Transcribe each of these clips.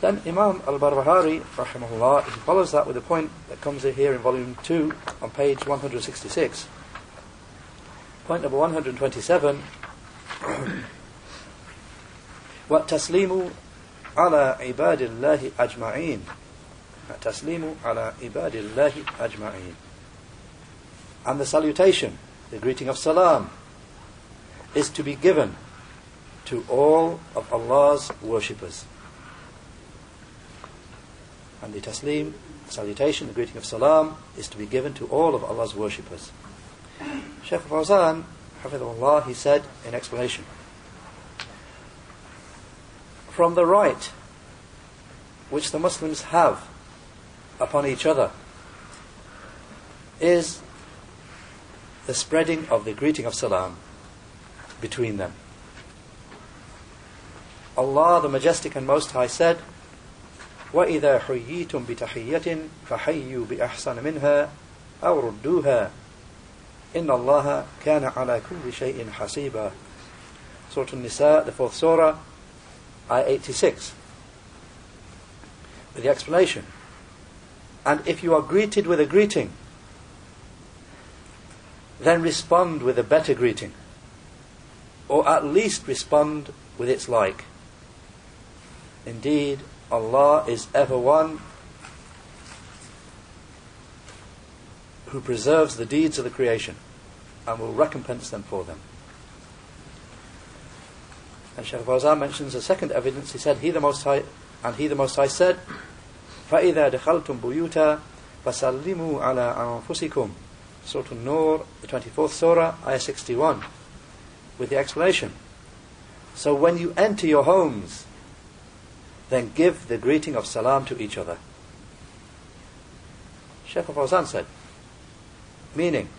Then Imam al-Barbahari, rahimahullah, he follows that with a point that comes here in volume 2 on page 166. Point number 127. والتسليم على عباد الله أجمعين التسليم على عباد الله أجمعين And the salutation, the greeting of salam, is to be given to all of Allah's worshippers. And the taslim, salutation, the greeting of salam, is to be given to all of Allah's worshippers. Shaykh Fawzan, Hafidhullah, he said in explanation, from the right which the Muslims have upon each other is the spreading of the greeting of salam between them. Allah the Majestic and Most High said, وإذا حييتم بتحية فحيوا بأحسن منها أو ردوها إن الله كان على كل شيء حسيبا Surah An-Nisa, the fourth surah, ayah 86. With the explanation. And if you are greeted with a greeting, then respond with a better greeting. Or at least respond with its like. Indeed, Allah is ever one who preserves the deeds of the creation and will recompense them for them. And Shaykh Fawzan mentions a second evidence. He said, He the Most High, and He the Most High said, فَإِذَا دَخَلْتُمْ بُيُوتًا فَسَلِّمُوا عَلَىٰ أَنفُسِكُمْ Surah An-Nur, the 24th Surah, Ayah 61, with the explanation. So when you enter your homes, then give the greeting of salam to each other. Shaykh Fawzan said, meaning,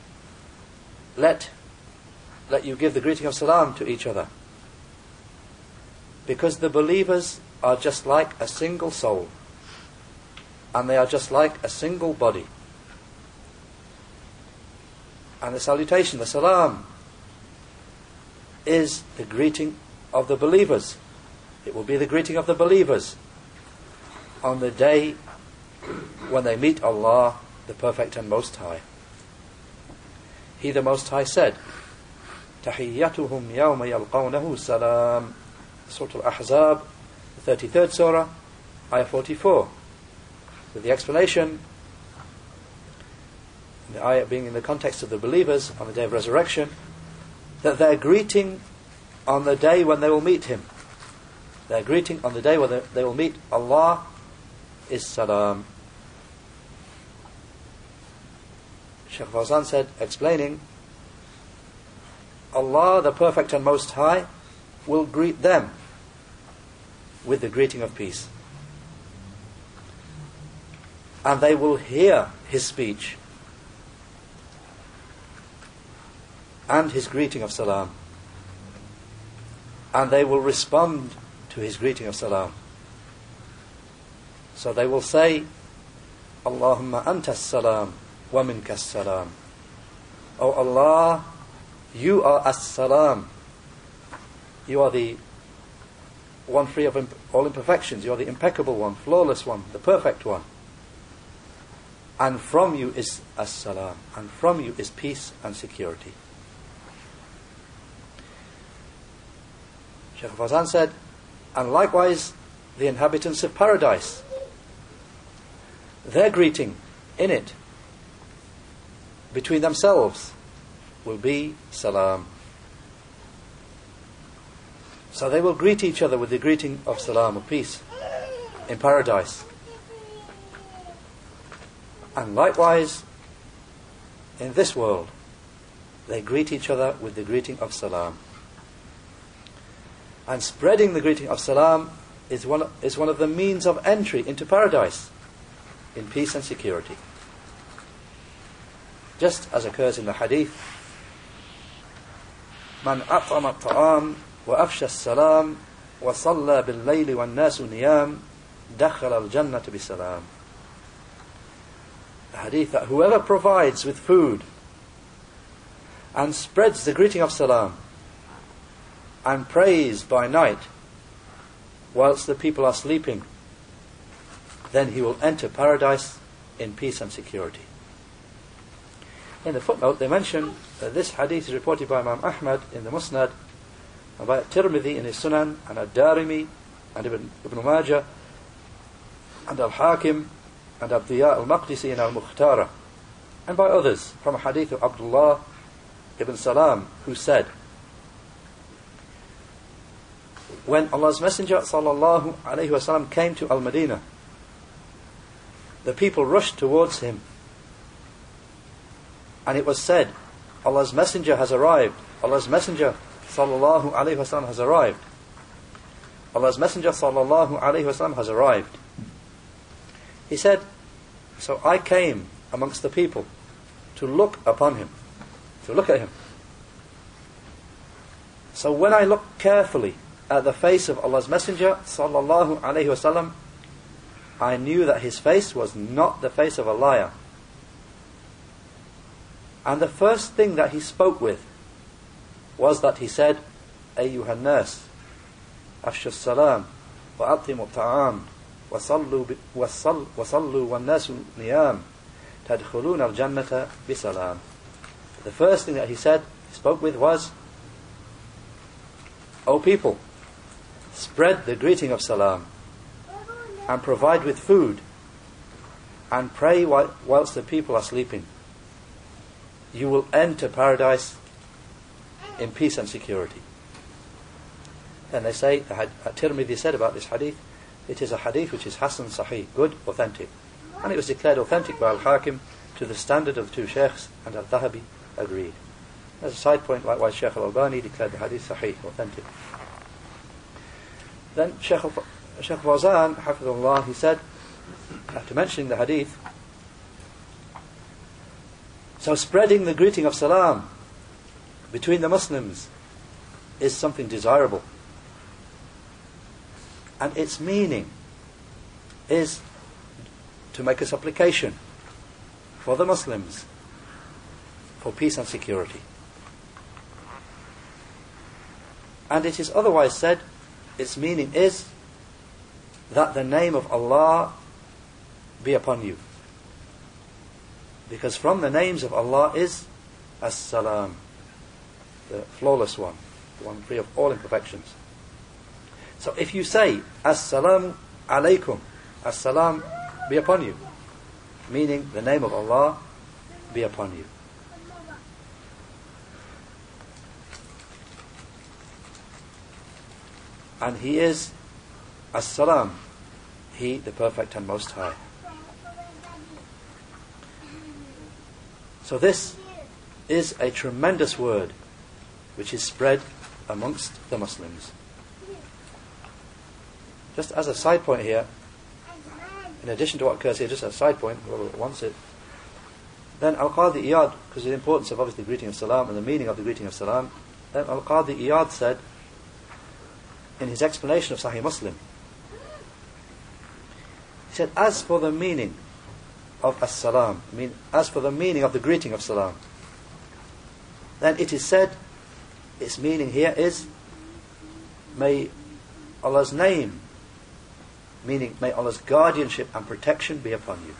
let, let you give the greeting of salam to each other. Because the believers are just like a single soul, and they are just like a single body. And the salutation, the salam, is the greeting of the believers. It will be the greeting of the believers on the day when they meet Allah, the Perfect and Most High. He, the Most High, said, تحيتهم يوم يلقونه سلام Surah Al-Ahzab, the 33rd Surah, Ayah 44. With the explanation, the ayah being in the context of the believers on the day of resurrection, that their greeting on the day when they will meet Him their greeting on the day where they will meet Allah is salam. Shaykh Fawzan said, explaining, Allah, the Perfect and Most High, will greet them with the greeting of peace. And they will hear His speech and His greeting of salam. And they will respond to his greeting of salam. So they will say, Allahumma anta salam wa minka salam. Oh Allah, you are as-salam. You are the one free of imp- all imperfections. You are the impeccable one, flawless one, the perfect one. And from you is as-salam. And from you is peace and security. Shaykh Fawzan said, and likewise the inhabitants of paradise. Their greeting in it between themselves will be salam. So they will greet each other with the greeting of salam, of peace, in paradise. And likewise, in this world, they greet each other with the greeting of salam. And spreading the greeting of salam is one, is one of the means of entry into paradise in peace and security. Just as occurs in the hadith, من أطعم الطعام وأفشى السلام وصلى بالليل والناس نيام دخل الجنة بسلام. The hadith that whoever provides with food and spreads the greeting of salam and prays by night whilst the people are sleeping then he will enter paradise in peace and security. In the footnote, they mention that this hadith is reported by Imam Ahmad in the Musnad, and by Tirmidhi in his Sunan, and Ad-Darimi, and Ibn, Ibn Majah, and Al-Hakim, and Ad-Diya al-Maqdisi in Al-Mukhtara, and by others from a hadith of Abdullah ibn Salam, who said, when Allah's Messenger sallallahu alaihi wasallam came to Al-Madinah, the people rushed towards him. And it was said, Allah's Messenger has arrived. Allah's Messenger sallallahu alaihi wasallam has arrived. Allah's Messenger sallallahu alaihi wasallam has arrived. He said, so I came amongst the people to look upon him, to look at him. So when I looked carefully at the face of Allah's Messenger sallallahu alaihi wasallam, I knew that his face was not the face of a liar. And the first thing that he spoke with was that he said, "Ayyuhan nas, afshu salam, wa atimu ta'am, wa sallu wa sallu wa nasu niyam, tadkhulun al jannata bisalam." The first thing that he said, he spoke with was, "O people." Spread the greeting of salam and provide with food and pray whilst the people are sleeping. You will enter paradise in peace and security. And they say, At-Tirmidhi uh, said about this hadith, it is a hadith which is Hasan Sahih, good, authentic. And it was declared authentic by Al-Hakim to the standard of the two sheikhs, and Al-Dhahabi agreed. As a side point, likewise Sheikh Al-Albani declared the hadith Sahih, authentic. Then Sheikh Sheikh Fawzan, Hafidullah, he said, after mentioning the hadith, so spreading the greeting of salam between the Muslims is something desirable. And its meaning is to make a supplication for the Muslims for peace and security. And it is otherwise said, its meaning is that the name of Allah be upon you. Because from the names of Allah is As-Salam, the flawless one, the one free of all imperfections. So if you say As-Salam alaykum, As-Salam be upon you, meaning the name of Allah be upon you. And He is As-Salam, He the Perfect and Most High. So this is a tremendous word which is spread amongst the Muslims. Just as a side point here, in addition to what occurs here, just as a side point, whoever wants it, then Al-Qadi Iyad, because of the importance of obviously the greeting of salam and the meaning of the greeting of salam, then Al-Qadi Iyad said, in his explanation of Sahih Muslim. He said, as for the meaning of as-salam, mean, as for the meaning of the greeting of salam, then it is said, its meaning here is, may Allah's name, meaning may Allah's guardianship and protection be upon you.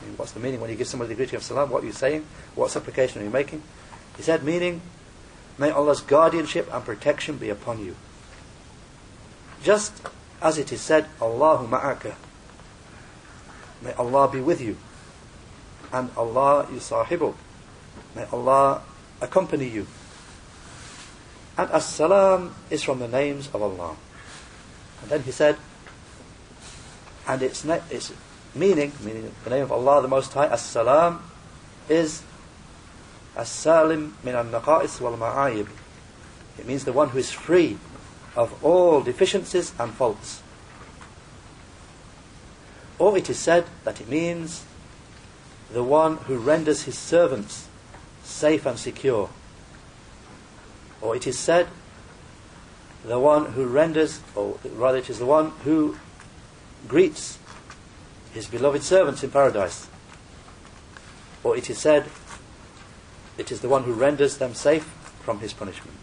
I mean, what's the meaning when you give somebody the greeting of salam? What are you saying? What supplication are you making? He said, meaning, may Allah's guardianship and protection be upon you. Just as it is said, Allahu ma'aka. May Allah be with you. And Allah yusahibu. May Allah accompany you. And as-salam is from the names of Allah. And then he said, and its, ne- its meaning, meaning the name of Allah the Most High, as-salam, is as-salim min al-naqa'is wal-ma'ayib. It means the one who is free of all deficiencies and faults. Or it is said that it means the one who renders his servants safe and secure. Or it is said the one who renders, or rather it is the one who greets his beloved servants in paradise. Or it is said it is the one who renders them safe from his punishment.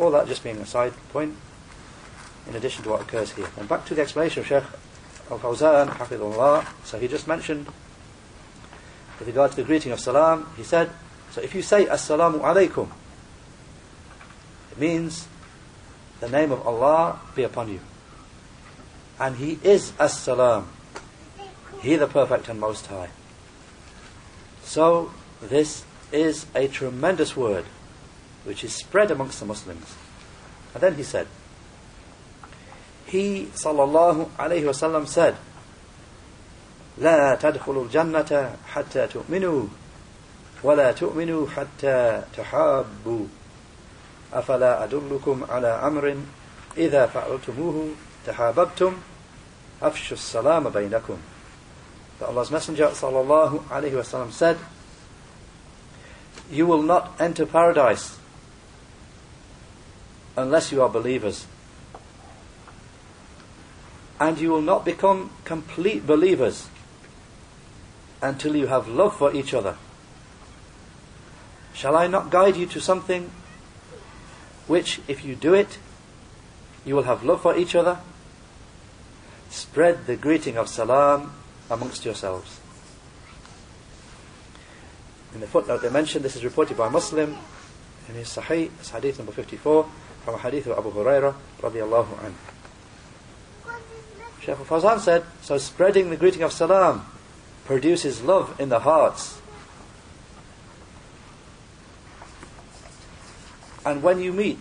All that just being a side point, in addition to what occurs here. And back to the explanation of Sheikh al-Fawzan, Hafidullah, so he just mentioned, with regard to the greeting of salam, he said, so if you say Assalamu alaikum, it means the name of Allah be upon you. And He is As-Salam. He the perfect and most high. So this is a tremendous word which is spread amongst the Muslims. And then he said, He sallallahu alayhi wasallam said, لا تدخلوا الجنة حتى تؤمنوا ولا تؤمنوا حتى تحابوا أفلا أدلكم على أمر إذا فعلتموه تحاببتم أفشوا السلام بينكم That Allah's Messenger sallallahu alayhi wasallam said, You will not enter paradise unless you are believers. And you will not become complete believers until you have love for each other. Shall I not guide you to something which, if you do it, you will have love for each other? Spread the greeting of salam amongst yourselves. In the footnote they mention this is reported by Muslim in his Sahih, it's hadith number 54, from a hadith of Abu Hurairah radiallahu anhu. Shaykh al-Fawzan said, so spreading the greeting of salam produces love in the hearts. And when you meet,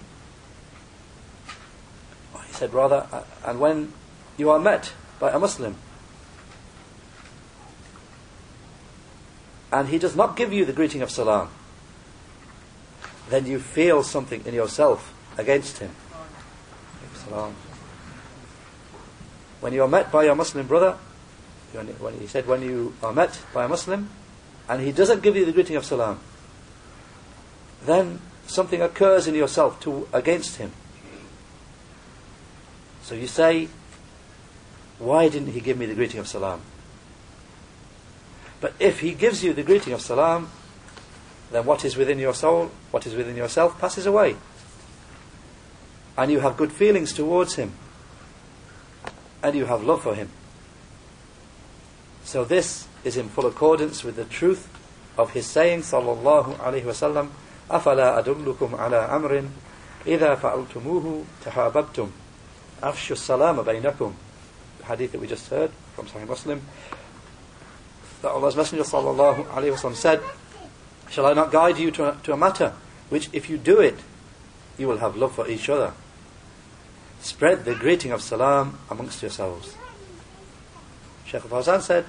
he said rather, uh, and when you are met by a Muslim, and he does not give you the greeting of salam, then you feel something in yourself against him. When you are met by your Muslim brother, when he said when you are met by a Muslim, and he doesn't give you the greeting of salam, then something occurs in yourself to against him. So you say, why didn't he give me the greeting of salam? But if he gives you the greeting of salam, then what is within your soul, what is within yourself, passes away And you have good feelings towards him. And you have love for him. So this is in full accordance with the truth of his saying, sallallahu alaihi wasallam, أفلا أدلكم على أمر إذا فعلتموه تحاببتم أفشوا السلام بينكم the hadith that we just heard from Sahih Muslim that Allah's Messenger sallallahu alaihi wasallam said shall I not guide you to a, to a matter which if you do it you will have love for each other spread the greeting of salam amongst yourselves Shaykh Fawzan said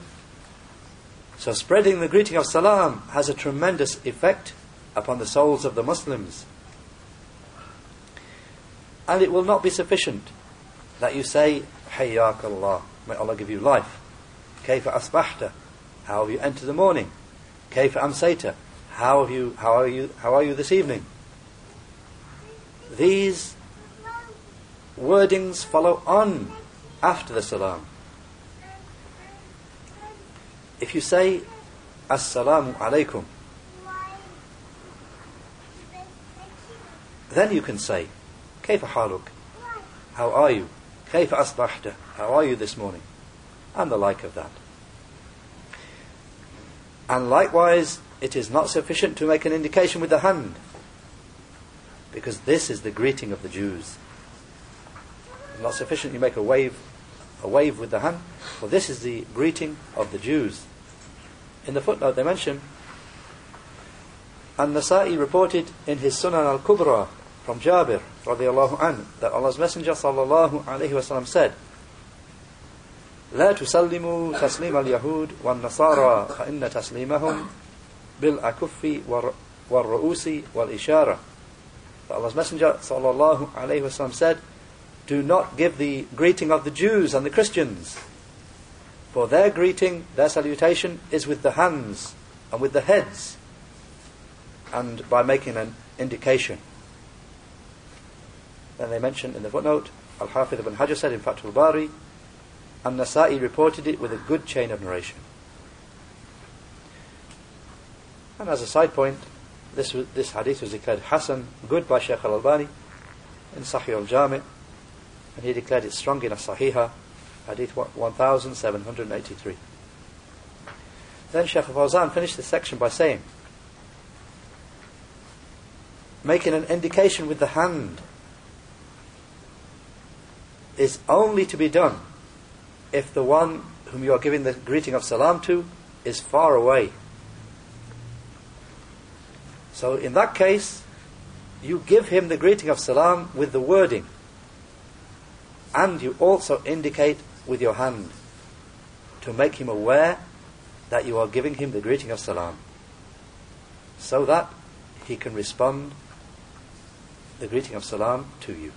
so spreading the greeting of salam has a tremendous effect upon the souls of the Muslims. And it will not be sufficient that you say, Hayyak Allah, may Allah give you life. Kayfa asbahta, how have you entered the morning? Kayfa amsayta, how have you, how are you, how are you this evening? These wordings follow on after the salam. If you say, Assalamu alaikum, Then you can say, كيف حالك? How are you? كيف أصبحت? How are you this morning? And the like of that. And likewise, it is not sufficient to make an indication with the hand, because this is the greeting of the Jews. It's not sufficient you make a wave, a wave with the hand, for this is the greeting of the Jews. In the footnote they mention, and Nasa'i reported in his Sunan al-Kubra from Jabir radiallahu anhu that Allah's Messenger sallallahu alayhi wasallam said, لا تسلموا تسليم اليهود والنصارى فإن تسليمهم بالأكف والرؤوس والإشارة. That Allah's Messenger sallallahu alayhi wasallam said, do not give the greeting of the Jews and the Christians, for their greeting, their salutation is with the hands and with the heads, and by making an indication. Then they mention in the footnote, Al-Hafidh ibn Hajar said in Fathul Bari, and Nasa'i reported it with a good chain of narration. And as a side point, this, this hadith was declared Hasan, good by Shaykh al-Albani in Sahih al-Jami, and he declared it strong in as-Sahiha, Hadith 1783. Then Shaykh Fawzan finished this section by saying, making an indication with the hand is only to be done if the one whom you are giving the greeting of salam to is far away. So in that case, you give him the greeting of salam with the wording, and you also indicate with your hand to make him aware that you are giving him the greeting of salam, so that he can respond the greeting of salam to you.